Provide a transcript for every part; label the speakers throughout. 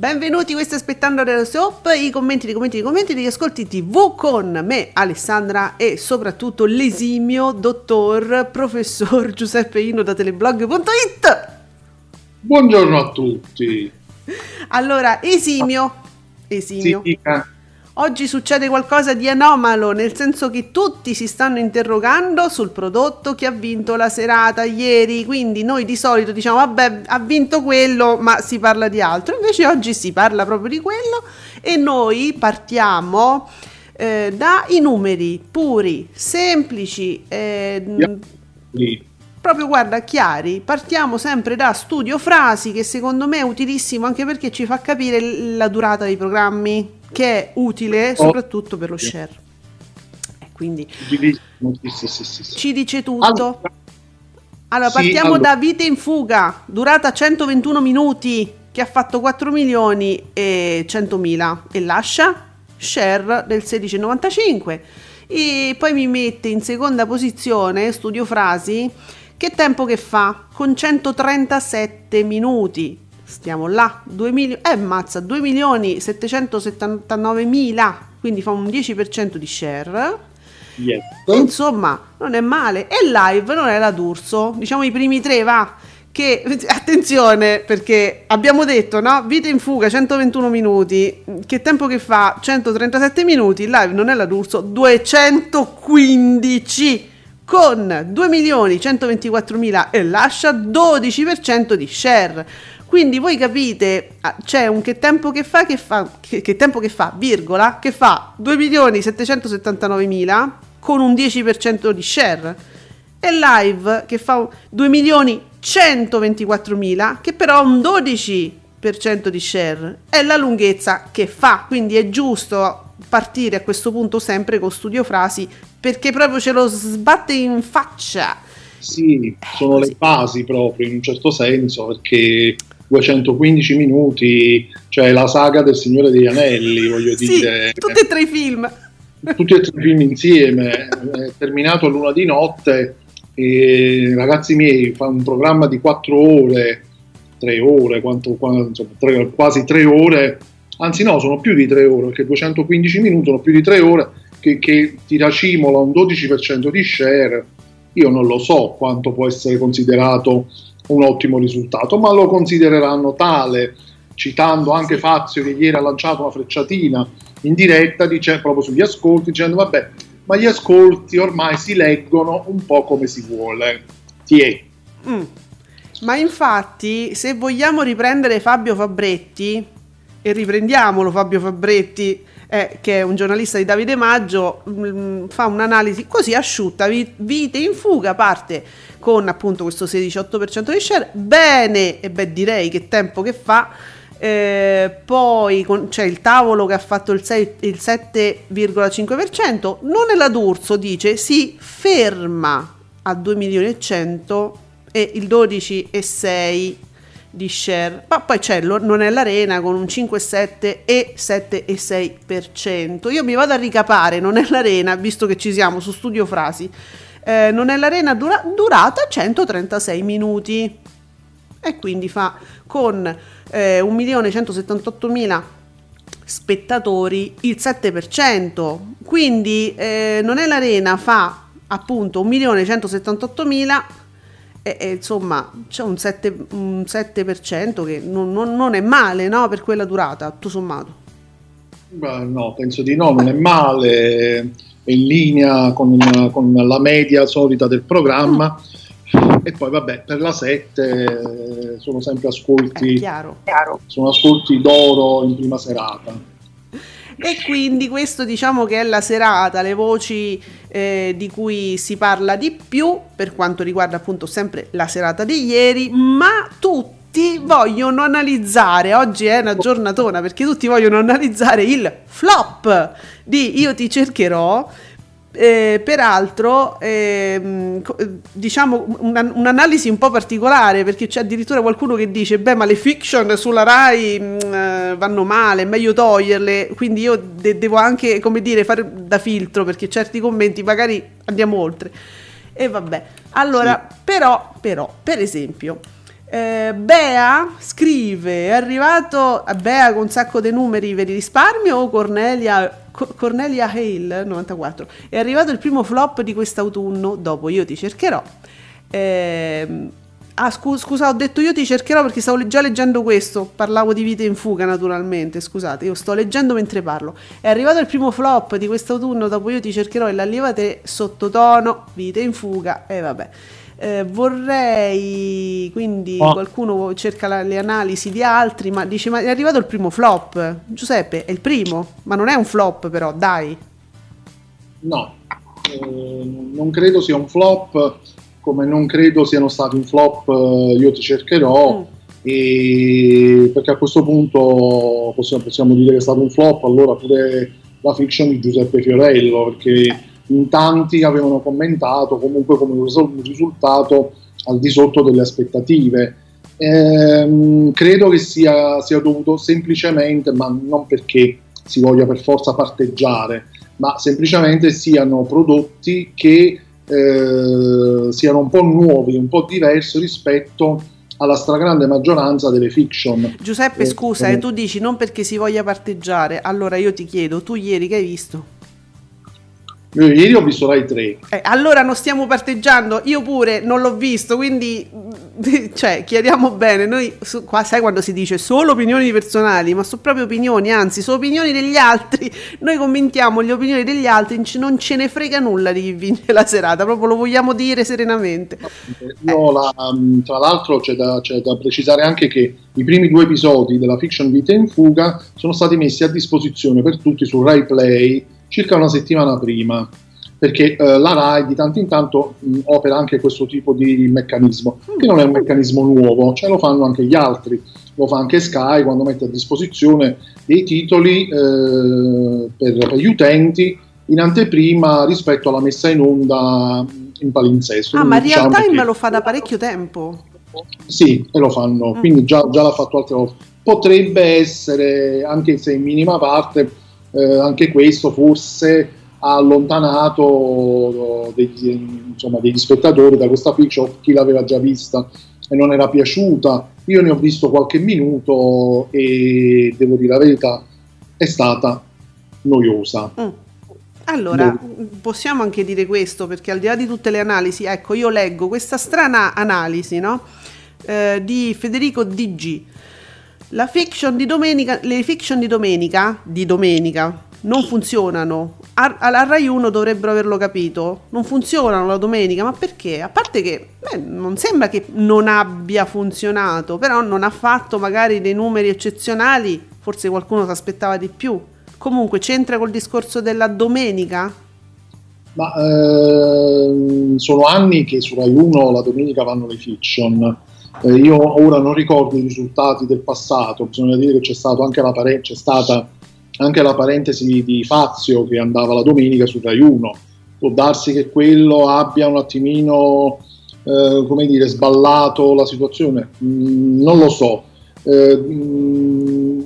Speaker 1: Benvenuti, questo è Aspettando Real Soap, i commenti, i commenti, i commenti degli ascolti TV con me, Alessandra e soprattutto l'esimio dottor professor Giuseppe Ino da teleblog.it.
Speaker 2: Buongiorno a tutti.
Speaker 1: Allora, esimio, esimio.
Speaker 2: Sì.
Speaker 1: Oggi succede qualcosa di anomalo, nel senso che tutti si stanno interrogando sul prodotto che ha vinto la serata ieri, quindi noi di solito diciamo vabbè ha vinto quello, ma si parla di altro, invece oggi si parla proprio di quello e noi partiamo eh, dai numeri puri, semplici, eh,
Speaker 2: Sì.
Speaker 1: proprio guarda chiari, partiamo sempre da studio frasi che secondo me è utilissimo anche perché ci fa capire la durata dei programmi che è utile soprattutto per lo share. E quindi
Speaker 2: sì, sì, sì,
Speaker 1: ci dice tutto.
Speaker 2: Allora,
Speaker 1: partiamo
Speaker 2: allora.
Speaker 1: da Vite in fuga, durata 121 minuti, che ha fatto 4 milioni e 100 mila e lascia share del 16,95 e poi mi mette in seconda posizione studio frasi che tempo che fa? Con 137 minuti stiamo là 2 milioni eh mazza 2 milioni 779 mila quindi fa un 10% di share
Speaker 2: Yes.
Speaker 1: Insomma, non è male. E live non è la D'Urso. Diciamo i primi tre, va. Che attenzione, perché abbiamo detto, no? Vita in fuga 121 minuti. Che tempo che fa? 137 minuti. Live non è la D'Urso. 215 con 2 milioni 124 mila e lascia 12% di share. Quindi voi capite, ah, c'è un che tempo che fa, che fa, che, che tempo che fa, virgola, che fa 2 milioni 779 mila con un 10% di share. E live che fa 2 milioni 124 mila che però ha un 12% di share. È la lunghezza che fa. Quindi è giusto partire a questo punto sempre con studio frasi perché proprio ce lo sbatte in faccia.
Speaker 2: Sì, sono le basi proprio in un certo senso perché 215 minuti, cioè la saga del Signore degli Anelli, voglio
Speaker 1: sì,
Speaker 2: dire,
Speaker 1: tutti e tre i film.
Speaker 2: Tutti e tre i film insieme, è terminato a luna di notte e ragazzi miei fa un programma di 4 ore, 3 ore, quanto, insomma, tre- quasi 3 ore, anzi no, sono più di 3 ore, perché 215 minuti sono più di 3 ore che, che ti racimola un 12% di share, io non lo so quanto può essere considerato un ottimo risultato, ma lo considereranno tale, citando anche Fazio che ieri ha lanciato una frecciatina in diretta dice, proprio sugli ascolti dicendo vabbè, ma gli ascolti ormai si leggono un po' come si vuole. Ti è.
Speaker 1: Mm. Ma infatti, se vogliamo riprendere Fabio Fabretti, e riprendiamolo Fabio Fabretti, eh, che è un giornalista di Davide Maggio, mm, fa un'analisi così asciutta, vi- vite in fuga, parte con appunto questo 16-8% di share, bene, e beh direi che tempo che fa, eh, poi c'è il tavolo che ha fatto il, sei- il 7,5%, non è la D'Urso, dice, si ferma a 2 milioni e 100 e il 12,6 di share, ma poi c'è non è l'arena con un 5,7 e 7,6%. Io mi vado a ricapare, non è l'arena, visto che ci siamo su Studio Frasi, eh, non è l'arena dura- durata 136 minuti. E quindi fa con eh, 1.178.000 spettatori il 7%, quindi eh, non è l'arena fa appunto 1.178.000 e, e insomma c'è un, 7, un 7% che non, non- non è male no, per quella durata, tutto sommato.
Speaker 2: Beh, no, penso di no, non è male, è in linea con, con la media solita del programma. E poi vabbè, per la 7 sono sempre ascolti,
Speaker 1: chiaro.
Speaker 2: sono ascolti d'oro in prima serata.
Speaker 1: E quindi questo diciamo che è la serata, le voci eh, di cui si parla di più per quanto riguarda appunto sempre la serata di ieri, ma tutti vogliono analizzare, oggi è una giornatona perché tutti vogliono analizzare il flop di Io ti cercherò. Eh, peraltro, ehm, eh, diciamo una- un'analisi un po' particolare perché c'è addirittura qualcuno che dice: Beh, ma le fiction sulla Rai mh, eh, vanno male, è meglio toglierle. Quindi io de- devo anche, come dire, fare da filtro perché certi commenti magari andiamo oltre. E vabbè, allora, però, però, per esempio, Eh, Bea scrive: È arrivato Bea con un sacco di numeri, ve li risparmio o Cornelia, Cornelia Hale 94? È arrivato il primo flop di quest'autunno. Dopo io ti cercherò. Eh, ah, scu- scusa, ho detto io ti cercherò perché stavo già leggendo questo. Parlavo di vite in fuga, naturalmente. Scusate, io sto leggendo mentre parlo. È arrivato il primo flop di quest'autunno. Dopo io ti cercherò e l'allevate sottotono, vite in fuga. E vabbè. Eh, vorrei quindi oh. qualcuno cerca la, le analisi di altri, ma dice: Ma è arrivato il primo flop. Giuseppe, è il primo, ma non è un flop, però dai.
Speaker 2: No, eh, non credo sia un flop, come non credo siano stati un flop. Eh, io ti cercherò. Mm. E perché a questo punto possiamo, possiamo dire che è stato un flop, allora pure la fiction di Giuseppe Fiorello, perché in tanti avevano commentato comunque come un risultato al di sotto delle aspettative. Ehm, credo che sia, sia, dovuto semplicemente, ma non perché si voglia per forza parteggiare, ma semplicemente siano prodotti che eh, siano un po' nuovi, un po' diversi rispetto alla stragrande maggioranza delle fiction.
Speaker 1: Giuseppe, eh, scusa, eh, tu dici non perché si voglia parteggiare, allora io ti chiedo, tu ieri che hai visto?
Speaker 2: Io ieri ho visto Rai 3.
Speaker 1: Eh, allora non stiamo parteggiando, io pure non l'ho visto, quindi cioè, chiariamo bene, noi su, qua sai quando si dice solo opinioni personali, ma sono proprio opinioni, anzi sono opinioni degli altri, noi commentiamo le opinioni degli altri, non ce ne frega nulla di chi vince la serata, proprio lo vogliamo dire serenamente.
Speaker 2: Io la, mm, tra l'altro c'è da, c'è da precisare anche che i primi due episodi della fiction Vita in fuga sono stati messi a disposizione per tutti su Rai Play circa una settimana prima, perché eh, la RAI di tanto in tanto mh, opera anche questo tipo di meccanismo, che non è un meccanismo nuovo, cioè lo fanno anche gli altri, lo fa anche Sky quando mette a disposizione dei titoli eh, per, per, gli utenti in anteprima rispetto alla messa in onda in palinsesto.
Speaker 1: Ah, ma in diciamo real time che... lo fa da parecchio tempo?
Speaker 2: Sì, e lo fanno, mm. quindi già, già l'ha fatto altre volte. Potrebbe essere, anche se in minima parte, eh, anche questo forse ha allontanato degli, insomma, degli spettatori da questa fiction, chi l'aveva già vista e non era piaciuta. Io ne ho visto qualche minuto e devo dire la verità, è stata noiosa. Mm.
Speaker 1: Allora, possiamo anche dire questo, perché al di là di tutte le analisi, ecco, io leggo questa strana analisi, no? Eh, di Federico DG la fiction di domenica, le fiction di domenica, di domenica, non funzionano. Alla Rai 1 dovrebbero averlo capito. Non funzionano la domenica, ma perché? A parte che beh, non sembra che non abbia funzionato, però non ha fatto magari dei numeri eccezionali, forse qualcuno si aspettava di più. Comunque c'entra col discorso della domenica?
Speaker 2: Ma eh, sono anni che su Rai 1 la domenica vanno le fiction eh, io ora non ricordo i risultati del passato, bisogna dire che c'è, anche pare- c'è stata anche la parentesi di Fazio che andava la domenica su Rai 1. Può darsi che quello abbia un attimino, eh, come dire, sballato la situazione, mm, non lo so. Eh, mm,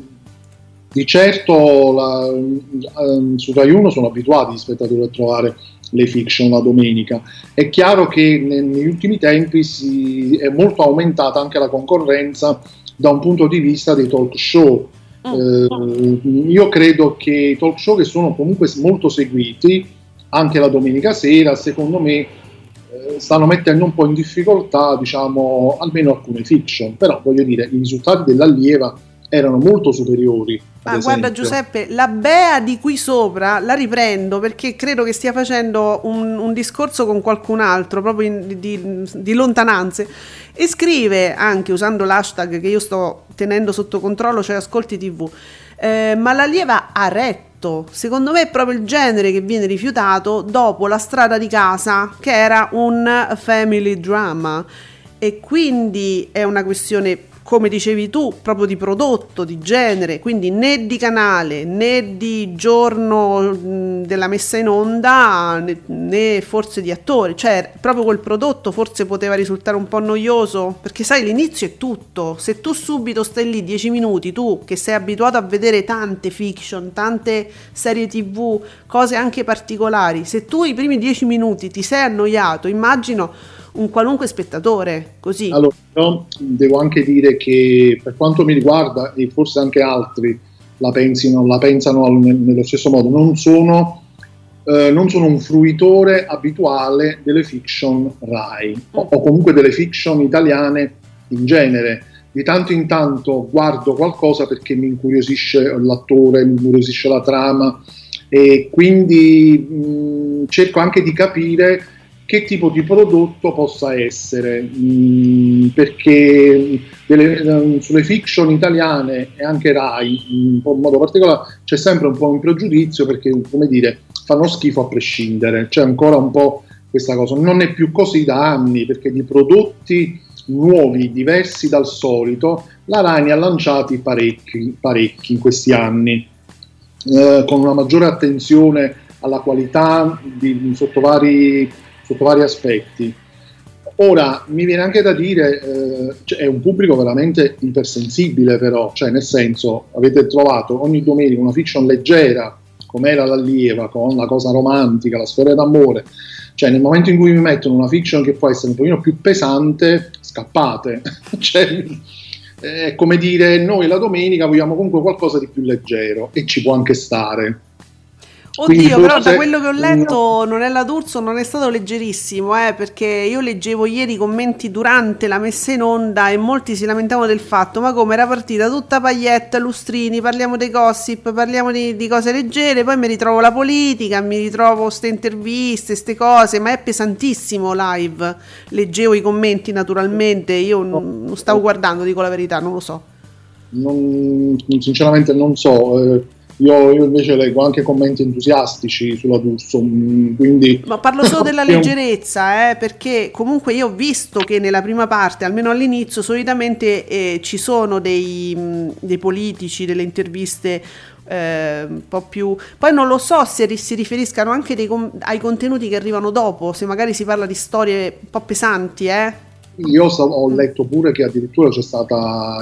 Speaker 2: di certo la, eh, su Rai 1 sono abituati gli spettatori a trovare le fiction la domenica. È chiaro che negli ultimi tempi si è molto aumentata anche la concorrenza da un punto di vista dei talk show. Mm. Eh, io credo che i talk show che sono comunque molto seguiti anche la domenica sera, secondo me eh, stanno mettendo un po' in difficoltà, diciamo, almeno alcune fiction, però voglio dire, i risultati dell'allieva erano molto superiori.
Speaker 1: Ma guarda Giuseppe, la Bea di qui sopra la riprendo perché credo che stia facendo un, un discorso con qualcun altro, proprio in, di, di, lontananze, e scrive anche usando l'hashtag che io sto tenendo sotto controllo, cioè Ascolti TV, eh, ma l'allieva ha retto. Secondo me è proprio il genere che viene rifiutato dopo La strada di casa, che era un family drama. E quindi è una questione come dicevi tu, proprio di prodotto, di genere, quindi né di canale né di giorno della messa in onda né, né, forse di attore, cioè proprio quel prodotto forse poteva risultare un po' noioso, perché sai l'inizio è tutto, se tu subito stai lì 10 minuti, tu che sei abituato a vedere tante fiction, tante serie tv, cose anche particolari, se tu i primi 10 minuti ti sei annoiato, immagino un qualunque spettatore, così.
Speaker 2: Allora, no, devo anche dire che per quanto mi riguarda, e forse anche altri la, pensino, la pensano nello stesso modo, non sono, eh, non sono un fruitore abituale delle fiction RAI o, o comunque delle fiction italiane in genere di tanto in tanto guardo qualcosa perché mi incuriosisce l'attore, mi incuriosisce la trama e quindi mh, cerco anche di capire che tipo di prodotto possa essere, mh, perché delle, sulle fiction italiane e anche Rai in modo particolare c'è sempre un po' un pregiudizio perché, come dire, fanno schifo a prescindere, c'è ancora un po' questa cosa, non è più così da anni perché di prodotti nuovi, diversi dal solito, la Rai ne ha lanciati parecchi, parecchi in questi anni, eh, con una maggiore attenzione alla qualità di, sotto, vari, sotto, vari, aspetti. Ora, mi viene anche da dire, eh, cioè, è un pubblico veramente ipersensibile però, cioè nel senso, avete trovato ogni domenica una fiction leggera, come era l'allieva, con la cosa romantica, la storia d'amore, cioè nel momento in cui mi mettono una fiction che può essere un pochino più pesante, scappate. cioè, è come dire noi la domenica vogliamo comunque qualcosa di più leggero e ci può anche stare.
Speaker 1: Oddio, però da quello che ho letto non è la D'Urso, non è stato leggerissimo, eh, perché io leggevo ieri i commenti durante la messa in onda e molti si lamentavano del fatto, ma come era partita tutta paglietta, lustrini, parliamo dei gossip, parliamo di, di cose leggere, poi mi ritrovo la politica, mi ritrovo queste interviste, queste cose, ma è pesantissimo live. Leggevo i commenti naturalmente, io non stavo guardando, dico la verità, non lo so.
Speaker 2: Non, sinceramente non so. Eh io, io, invece leggo anche commenti entusiastici sulla D'Urso, mm, quindi...
Speaker 1: Ma parlo solo della leggerezza, eh, perché comunque io ho visto che nella prima parte, almeno all'inizio, solitamente eh, ci sono dei, mm, dei, politici, delle interviste eh, un po' più... Poi non lo so se si riferiscano anche dei, ai contenuti che arrivano dopo, se magari si parla di storie un po' pesanti, eh
Speaker 2: io ho letto pure che addirittura c'è stato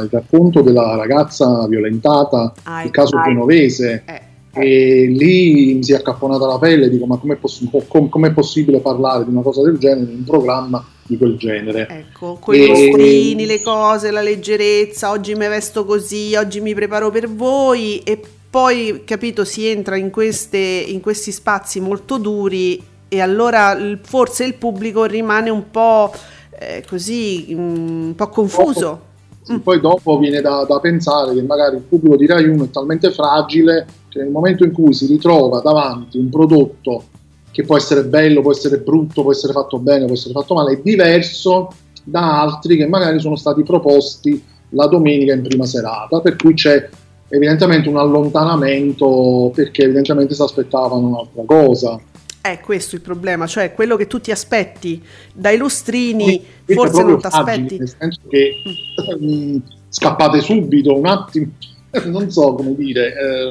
Speaker 2: il racconto della ragazza violentata, ah, il caso genovese, eh, eh. e lì mi si è accapponata la pelle dico ma com'è, poss- com- com'è, possibile parlare di una cosa del genere in un programma di quel genere?
Speaker 1: Ecco, quei mostrini, le cose, la leggerezza, oggi mi vesto così, oggi mi preparo per voi e poi, capito, si entra in, queste, in questi spazi molto duri e allora forse il pubblico rimane un po' eh, così mm, un po' confuso.
Speaker 2: Sì, mm. Poi dopo viene da, da, pensare che magari il pubblico di Rai 1 è talmente fragile che nel momento in cui si ritrova davanti un prodotto che può essere bello, può essere brutto, può essere fatto bene, può essere fatto male, è diverso da altri che magari sono stati proposti la domenica in prima serata, per cui c'è evidentemente un allontanamento perché evidentemente si aspettavano un'altra cosa.
Speaker 1: È questo il problema, cioè quello che tu ti aspetti dai lustrini, sì, forse non ti aspetti.
Speaker 2: Nel senso che mm, scappate subito un attimo, non so come dire. Eh,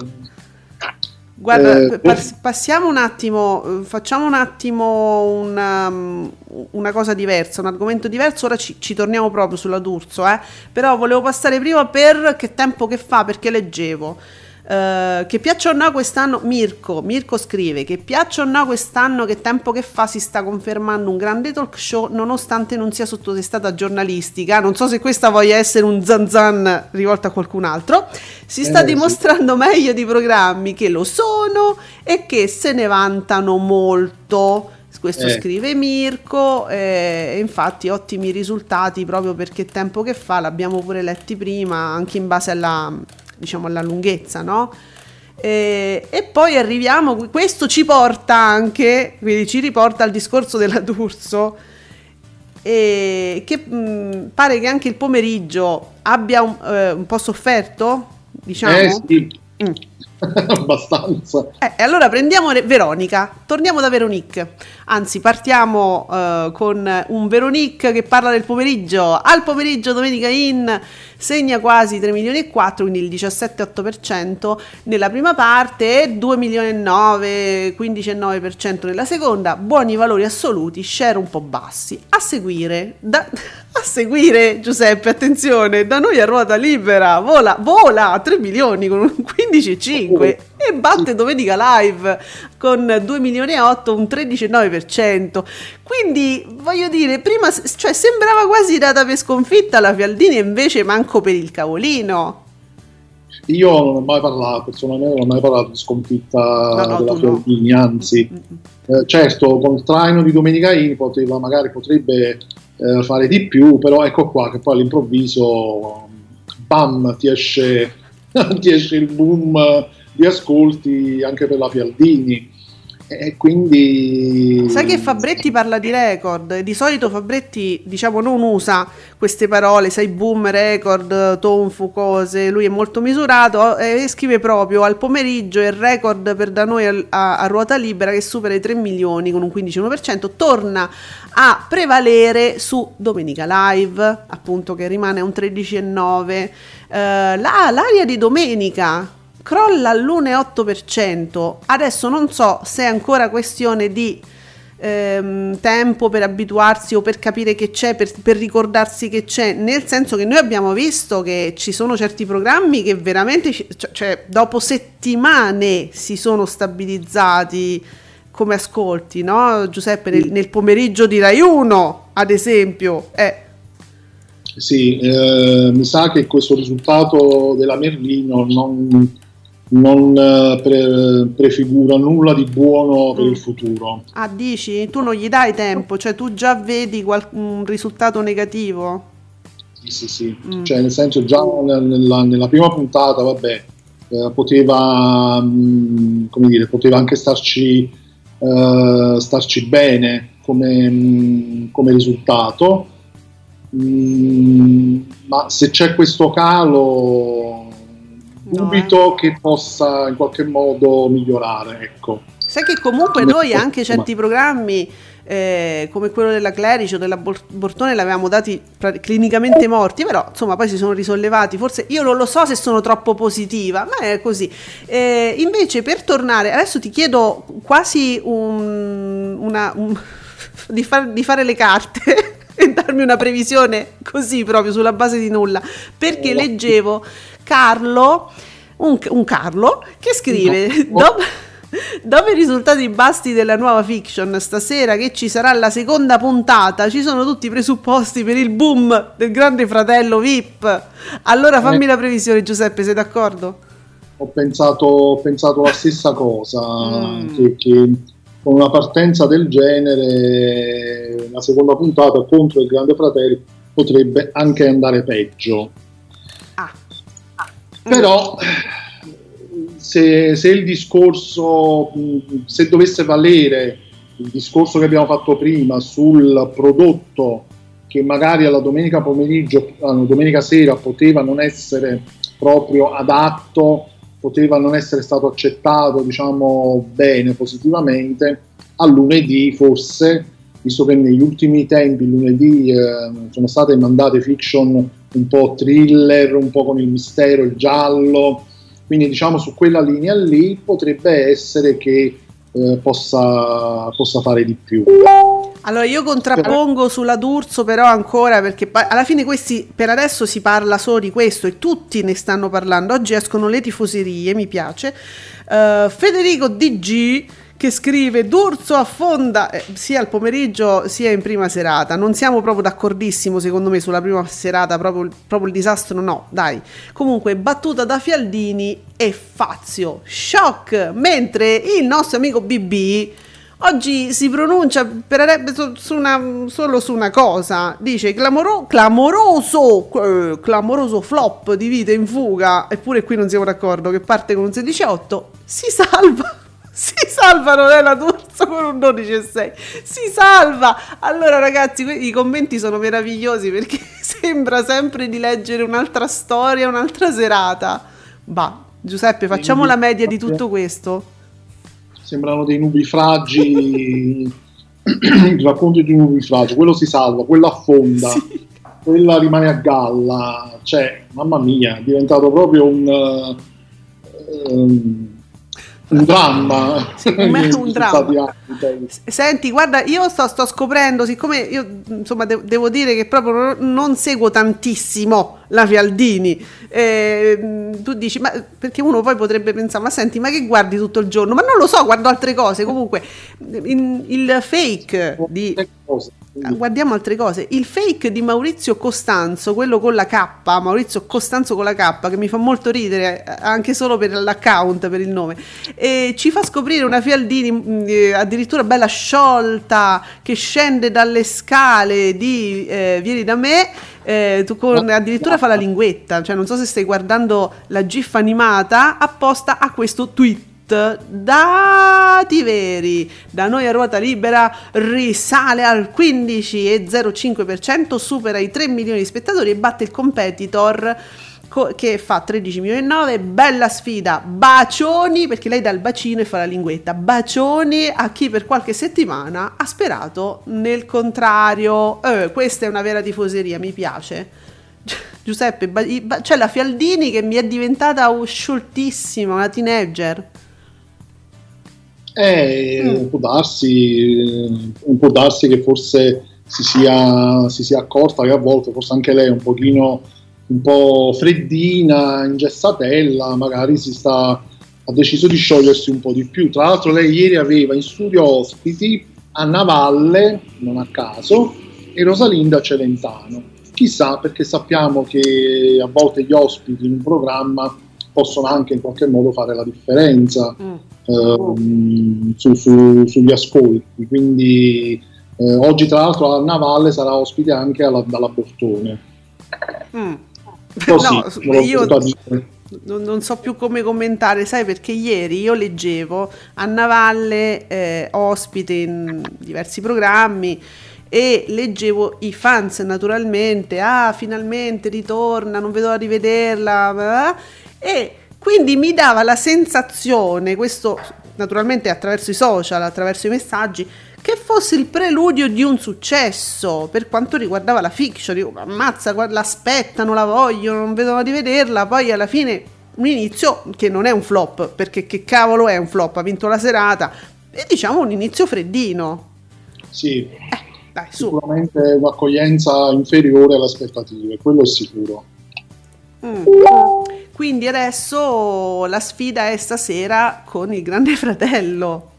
Speaker 1: Guarda, eh, pass- passiamo un attimo, facciamo un attimo una, mm, una, cosa diversa, un argomento diverso, ora ci, ci torniamo proprio sulla D'Urso, eh? però volevo passare prima per che tempo che fa, perché leggevo. Uh, che piaccia o no quest'anno, Mirko, Mirko scrive che piaccia o no quest'anno che tempo che fa si sta confermando un grande talk show nonostante non sia sottotestata giornalistica, non so se questa voglia essere un zanzan rivolto a qualcun altro, si sta eh, dimostrando sì. meglio di programmi che lo sono e che se ne vantano molto questo eh. scrive Mirko e infatti ottimi risultati proprio perché tempo che fa l'abbiamo pure letti prima anche in base alla, diciamo alla lunghezza, no? E, e, poi arriviamo, questo ci porta anche, quindi ci riporta al discorso della D'Urso, e che mh, pare che anche il pomeriggio abbia un, eh, un po' sofferto, diciamo.
Speaker 2: Eh sì. Mm. abbastanza.
Speaker 1: Eh, e allora prendiamo Veronica, torniamo da Veronique, anzi partiamo uh, con un Veronique che parla del pomeriggio, al pomeriggio domenica in segna quasi 3 milioni e 4, quindi il 17,8% nella prima parte, 2 milioni e 9, 15,9% nella seconda, buoni valori assoluti, share un po' bassi. A seguire, da, a seguire Giuseppe, attenzione, da noi a ruota libera, vola, vola 3 milioni con un 15,5 oh, e batte Domenica Live con 2 milioni e 8, un 13,9%. Quindi voglio dire, prima cioè, sembrava quasi data per sconfitta la Fialdini invece manco per il cavolino.
Speaker 2: Io non ho mai parlato, personalmente non ho mai parlato di sconfitta no, no, della Fialdini, no. anzi, mm-hmm. eh, certo, con il traino di Domenica In poteva, magari potrebbe eh, fare di più, però ecco qua che poi all'improvviso, bam, ti esce, ti esce il boom di ascolti anche per la Fialdini. E quindi...
Speaker 1: Sai che Fabretti parla di record? Di solito Fabretti, diciamo, non usa queste parole, sai, boom, record, tonfu, cose. Lui è molto misurato e scrive proprio al pomeriggio il record per da noi a, a ruota libera che supera i 3 milioni con un 15,1%. Torna a prevalere su Domenica Live, appunto, che rimane a un 13,9%. Uh, eh, la, l'aria di domenica crolla all'1,8%. Adesso non so se è ancora questione di ehm, tempo per abituarsi o per capire che c'è, per, per, ricordarsi che c'è, nel senso che noi abbiamo visto che ci sono certi programmi che veramente, cioè, cioè dopo settimane si sono stabilizzati come ascolti, no? Giuseppe, nel, nel pomeriggio di Rai 1, ad esempio. Eh.
Speaker 2: Sì, eh, mi sa che questo risultato della Merlino non non eh, pre- prefigura nulla di buono per mm. il futuro.
Speaker 1: Ah, dici? Tu non gli dai tempo, cioè tu già vedi qual- un risultato negativo?
Speaker 2: Sì, sì, sì. Mm. Cioè, nel senso, già nella, nella prima puntata, vabbè, eh, poteva, mh, mm, come dire, poteva anche starci, eh, starci bene come, mh, come risultato, mh, ma se c'è questo calo dubito no, eh. che possa in qualche modo migliorare. Ecco.
Speaker 1: Sai che comunque noi anche certi programmi eh, come quello della Clerici o della Bortone l'avevamo dati clinicamente morti, però insomma poi si sono risollevati. Forse io non lo so se sono troppo positiva, ma è così. Eh, invece per tornare, adesso ti chiedo quasi un, una, un, di, far, di fare le carte e darmi una previsione così proprio sulla base di nulla, perché leggevo Carlo, un, un Carlo, che scrive... No. Dopo, Dopo i risultati basti della nuova fiction, stasera che ci sarà la seconda puntata, ci sono tutti i presupposti per il boom del grande fratello VIP. Allora fammi eh. la previsione, Giuseppe, sei d'accordo?
Speaker 2: Ho pensato, ho pensato la stessa cosa, mm. che, che, con una partenza del genere la seconda puntata contro il grande fratello potrebbe anche andare peggio. Però se, se, il discorso, se dovesse valere il discorso che abbiamo fatto prima sul prodotto che magari alla domenica pomeriggio, alla domenica sera poteva non essere proprio adatto, poteva non essere stato accettato, diciamo, bene, positivamente, a lunedì forse, visto che negli ultimi tempi, lunedì, eh, sono state mandate fiction un po' thriller, un po' con il mistero, il giallo, quindi diciamo su quella linea lì potrebbe essere che eh, possa, possa fare di più.
Speaker 1: Allora io contrappongo sulla D'Urso però ancora perché alla fine questi per adesso si parla solo di questo e tutti ne stanno parlando. Oggi escono le tifoserie, mi piace. Uh, Federico DG che scrive D'Urso affonda eh, sia al pomeriggio sia in prima serata. Non siamo proprio d'accordissimo secondo me sulla prima serata, proprio, proprio il disastro no, dai. Comunque battuta da Fialdini e Fazio. Shock! Mentre il nostro amico BB oggi si pronuncia per su, su una, solo su una cosa. Dice clamoro, clamoroso, eh, clamoroso flop di vita in fuga. Eppure qui non siamo d'accordo che parte con un 16-8. Si salva si salva Nonella D'Urso con un 12,6 si salva! Allora ragazzi i commenti sono meravigliosi perché sembra sempre di leggere un'altra storia un'altra serata. Bah Giuseppe facciamo la media di tutto questo.
Speaker 2: Sembrano dei nubifragi il racconto di un nubifragio quello si salva quello affonda sì. quella rimane a galla. Cioè mamma mia è diventato proprio un um, un dramma.
Speaker 1: Sì, un, dramma. Senti, guarda, io sto, sto, scoprendo, siccome io insomma de- devo dire che proprio non seguo tantissimo la Fialdini, eh, tu dici, ma perché uno poi potrebbe pensare, ma senti, ma che guardi tutto il giorno? Ma non lo so, guardo altre cose. Comunque, in, il fake di guardiamo altre cose. Il fake di Maurizio Costanzo, quello con la K, Maurizio Costanzo con la K, che mi fa molto ridere eh, anche solo per l'account, per il nome, e ci fa scoprire una Fialdini mm, eh, addirittura bella sciolta che scende dalle scale di eh, Vieni da me. Eh, con, addirittura fa la linguetta, cioè non so se stai guardando la GIF animata apposta a questo tweet dati veri. Da noi a ruota libera risale al 15,05% supera i 3 milioni di spettatori e batte il competitor che fa 13 milioni e 9 bella sfida. Bacioni perché lei dà il bacino e fa la linguetta. Bacioni a chi per qualche settimana ha sperato nel contrario. Eh, questa è una vera tifoseria mi piace. Giuseppe c'è la Fialdini che mi è diventata scioltissima una teenager
Speaker 2: eh, mm. può, darsi, può darsi che forse si sia, si sia accorta che a volte forse anche lei è un pochino un po' freddina, ingessatella, magari si sta, ha deciso di sciogliersi un po' di più. Tra l'altro lei ieri aveva in studio ospiti Anna Valle, non a caso, e Rosalinda Celentano. Chissà perché sappiamo che a volte gli ospiti in un programma possono anche in qualche modo fare la differenza. Mm ehm, su, su, sugli ascolti. Quindi eh, oggi tra l'altro a Navalle sarà ospite anche alla, dalla Bortone.
Speaker 1: Mm. Così, no, io non, so più come commentare, sai perché ieri io leggevo a Navalle eh, ospite in diversi programmi e leggevo i fans naturalmente, ah finalmente ritorna, non vedo la rivederla, e quindi mi dava la sensazione, questo naturalmente attraverso i social, attraverso i messaggi, che fosse il preludio di un successo per quanto riguardava la fiction. Dico, ammazza, l'aspettano, la vogliono, non vedono di vederla. Poi alla fine un inizio che non è un flop, perché che cavolo è un flop? Ha vinto la serata. E diciamo un inizio freddino.
Speaker 2: Sì. Eh, dai, Sicuramente un'accoglienza inferiore alle aspettative, quello è sicuro.
Speaker 1: Mm. Quindi adesso la sfida è stasera con il Grande Fratello.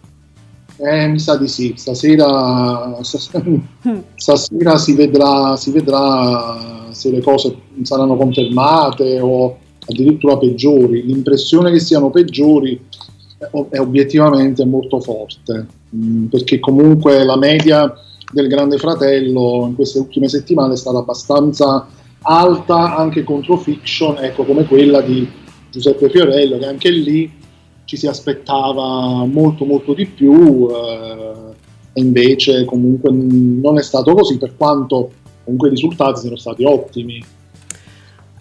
Speaker 2: Eh, mi sa di sì, stasera, stasera si, vedrà, si vedrà se le cose saranno confermate o addirittura peggiori. L'impressione che siano peggiori è obiettivamente molto forte, mm, perché comunque la media del Grande Fratello in queste ultime settimane è stata abbastanza alta anche contro fiction, ecco come quella di Giuseppe Fiorello, che anche lì ci si aspettava molto molto di più eh, e invece comunque non è stato così per quanto comunque i risultati siano stati ottimi.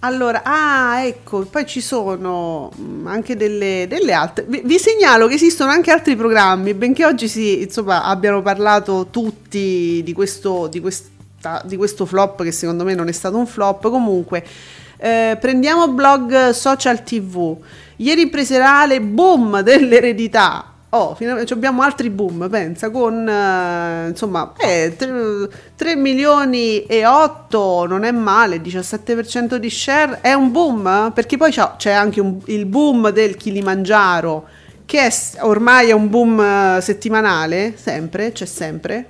Speaker 1: Allora, ah, ecco, poi ci sono mm, anche delle, delle altre. Vi, vi, segnalo che esistono anche altri programmi, benché oggi si, insomma, abbiano parlato tutti di questo, di questo di questo flop che secondo me non è stato un flop. Comunque eh, prendiamo blog social tv ieri in preserale boom dell'eredità. Oh, finalmente abbiamo altri boom, pensa, con eh, insomma eh, 3, 3, milioni e 8 non è male, 17% di share, è un boom? Perché poi c'è, c'è anche un, il boom del Kilimangiaro, che è, ormai è un boom eh, settimanale, sempre, c'è sempre,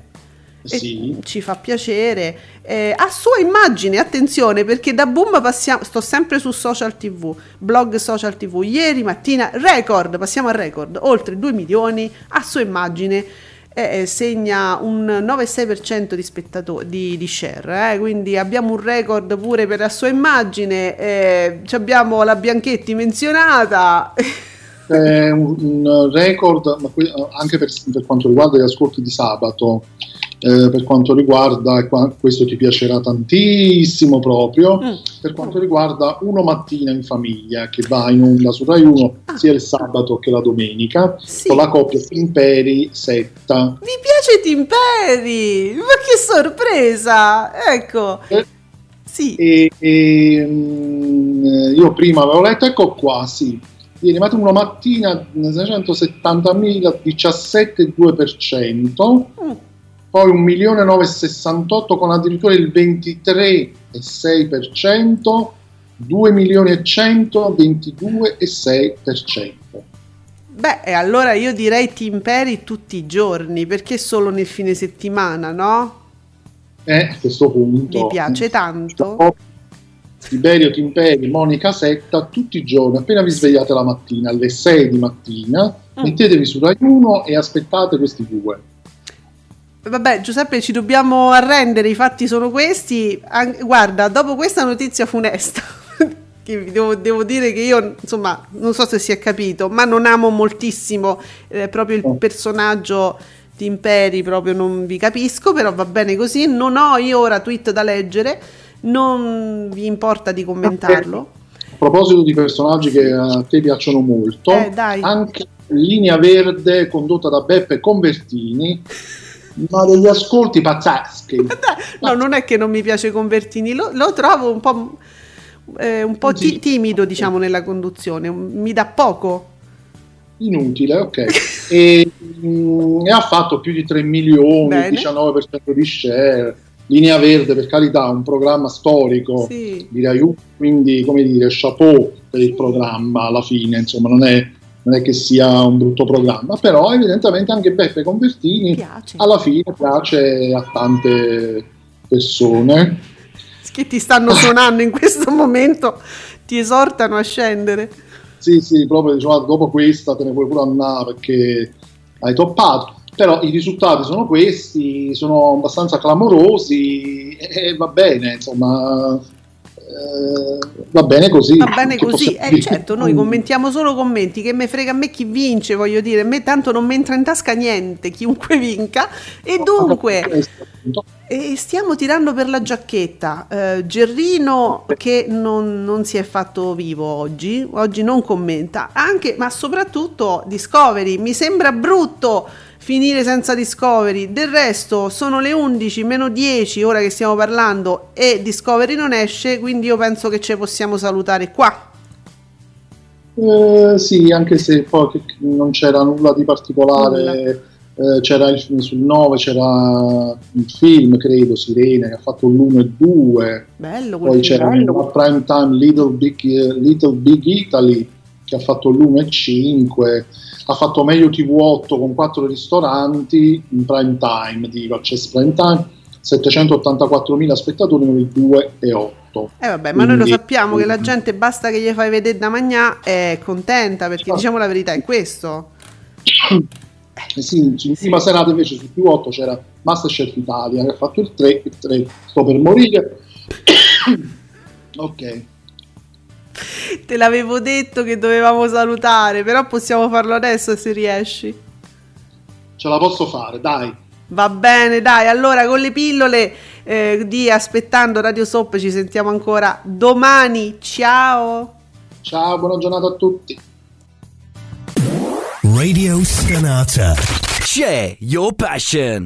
Speaker 1: sì. ci fa piacere. Eh, a sua immagine, attenzione, perché da boom passiamo, sto sempre su social tv, blog social tv, ieri mattina, record, passiamo al record, oltre 2 milioni, a sua immagine. Eh, segna un 9,6% di, spettatori, di, di share, eh? quindi abbiamo un record pure per la sua immagine, eh, abbiamo la Bianchetti menzionata.
Speaker 2: È un record anche per, per quanto riguarda gli ascolti di sabato eh, per quanto riguarda, questo ti piacerà tantissimo proprio, mm. per quanto riguarda Uno Mattina in Famiglia che va in onda su Rai 1 ah. sia il sabato che la domenica sì. con la coppia Timperi Setta.
Speaker 1: Mi piace Timperi, ma che sorpresa! Ecco.
Speaker 2: Eh, sì. E, e, mm, io prima avevo letto, ecco qua, sì. Ieri una mattina 670.000, 17,2%, mm. Poi 1.968 con addirittura il 23,6%, 2 milioni e 100, 22,6%.
Speaker 1: Beh, e allora io direi ti imperi tutti i giorni, perché solo nel fine settimana, no?
Speaker 2: Eh, a questo punto.
Speaker 1: Mi piace tanto.
Speaker 2: Tiberio Timperi, Monica Setta, tutti i giorni, appena vi svegliate la mattina, alle 6 di mattina, mm. mettetevi su Rai 1 e aspettate questi due.
Speaker 1: Vabbè, Giuseppe, ci dobbiamo arrendere, i fatti sono questi. An- guarda, dopo questa notizia funesta devo, devo, dire che io, insomma, non so se si è capito, ma non amo moltissimo eh, proprio il personaggio di Imperi, proprio non vi capisco, però va bene così. Non ho io ora tweet da leggere, non vi importa di commentarlo.
Speaker 2: A proposito di personaggi che a te piacciono molto,
Speaker 1: eh,
Speaker 2: anche Linea Verde condotta da Beppe Convertini ma degli ascolti pazzeschi.
Speaker 1: no, non è che non mi piace Convertini, lo, lo trovo un po' eh, un po' sì. timido, diciamo, nella conduzione, mi dà poco.
Speaker 2: Inutile, ok. e, mh, mm, e, ha fatto più di 3 milioni, Bene. 19% di share. Linea Verde, per carità, un programma storico sì. di Rai quindi come dire, chapeau per il programma alla fine, insomma, non è, non è che sia un brutto programma, però evidentemente anche Beppe Convertini piace. alla fine piace a tante persone
Speaker 1: che ti stanno suonando in questo momento ti esortano a scendere.
Speaker 2: Sì, sì, proprio diciamo, dopo questa te ne puoi pure andare perché hai toppato. Però i risultati sono questi, sono abbastanza clamorosi e va bene, insomma, eh, va bene così.
Speaker 1: Va bene così, eh, certo, noi commentiamo solo commenti, che me frega a me chi vince, voglio dire, a me tanto non mi entra in tasca niente, chiunque vinca. E dunque, e stiamo tirando per la giacchetta. Eh, Gerrino che non, non, si è fatto vivo oggi, oggi non commenta, anche, ma soprattutto Discovery, mi sembra brutto finire senza Discovery. Del resto sono le 11 meno 10 ora che stiamo parlando e Discovery non esce, quindi io penso che ce possiamo salutare qua.
Speaker 2: Eh, sì, anche se poi non c'era nulla di particolare. Nulla. Eh, c'era il, sul 9 c'era il film, credo, Sirene, che ha fatto l'1 e 2.
Speaker 1: Bello,
Speaker 2: Poi c'era bello. il prime time Little Big, Little Big Italy, che ha fatto l'1 e 5 ha fatto meglio TV8 con quattro ristoranti in prime time, dico Access Prime Time, 784.000 spettatori nel 2 e 8.
Speaker 1: Eh vabbè, ma Quindi, noi lo sappiamo che la gente basta che gli fai vedere da mangiare è contenta perché certo. diciamo la verità è questo.
Speaker 2: Eh sì, in prima serata invece su più 8 c'era Masterchef Italia che ha fatto il 3, il 3 sto per morire. ok.
Speaker 1: Te l'avevo detto che dovevamo salutare, però possiamo farlo adesso se riesci.
Speaker 2: Ce la posso fare, dai.
Speaker 1: Va bene, dai. Allora, con le pillole eh, di Aspettando Radio Soap ci sentiamo ancora domani. Ciao.
Speaker 2: Ciao, buona giornata a tutti.
Speaker 3: Radio Scanata. Share your passion.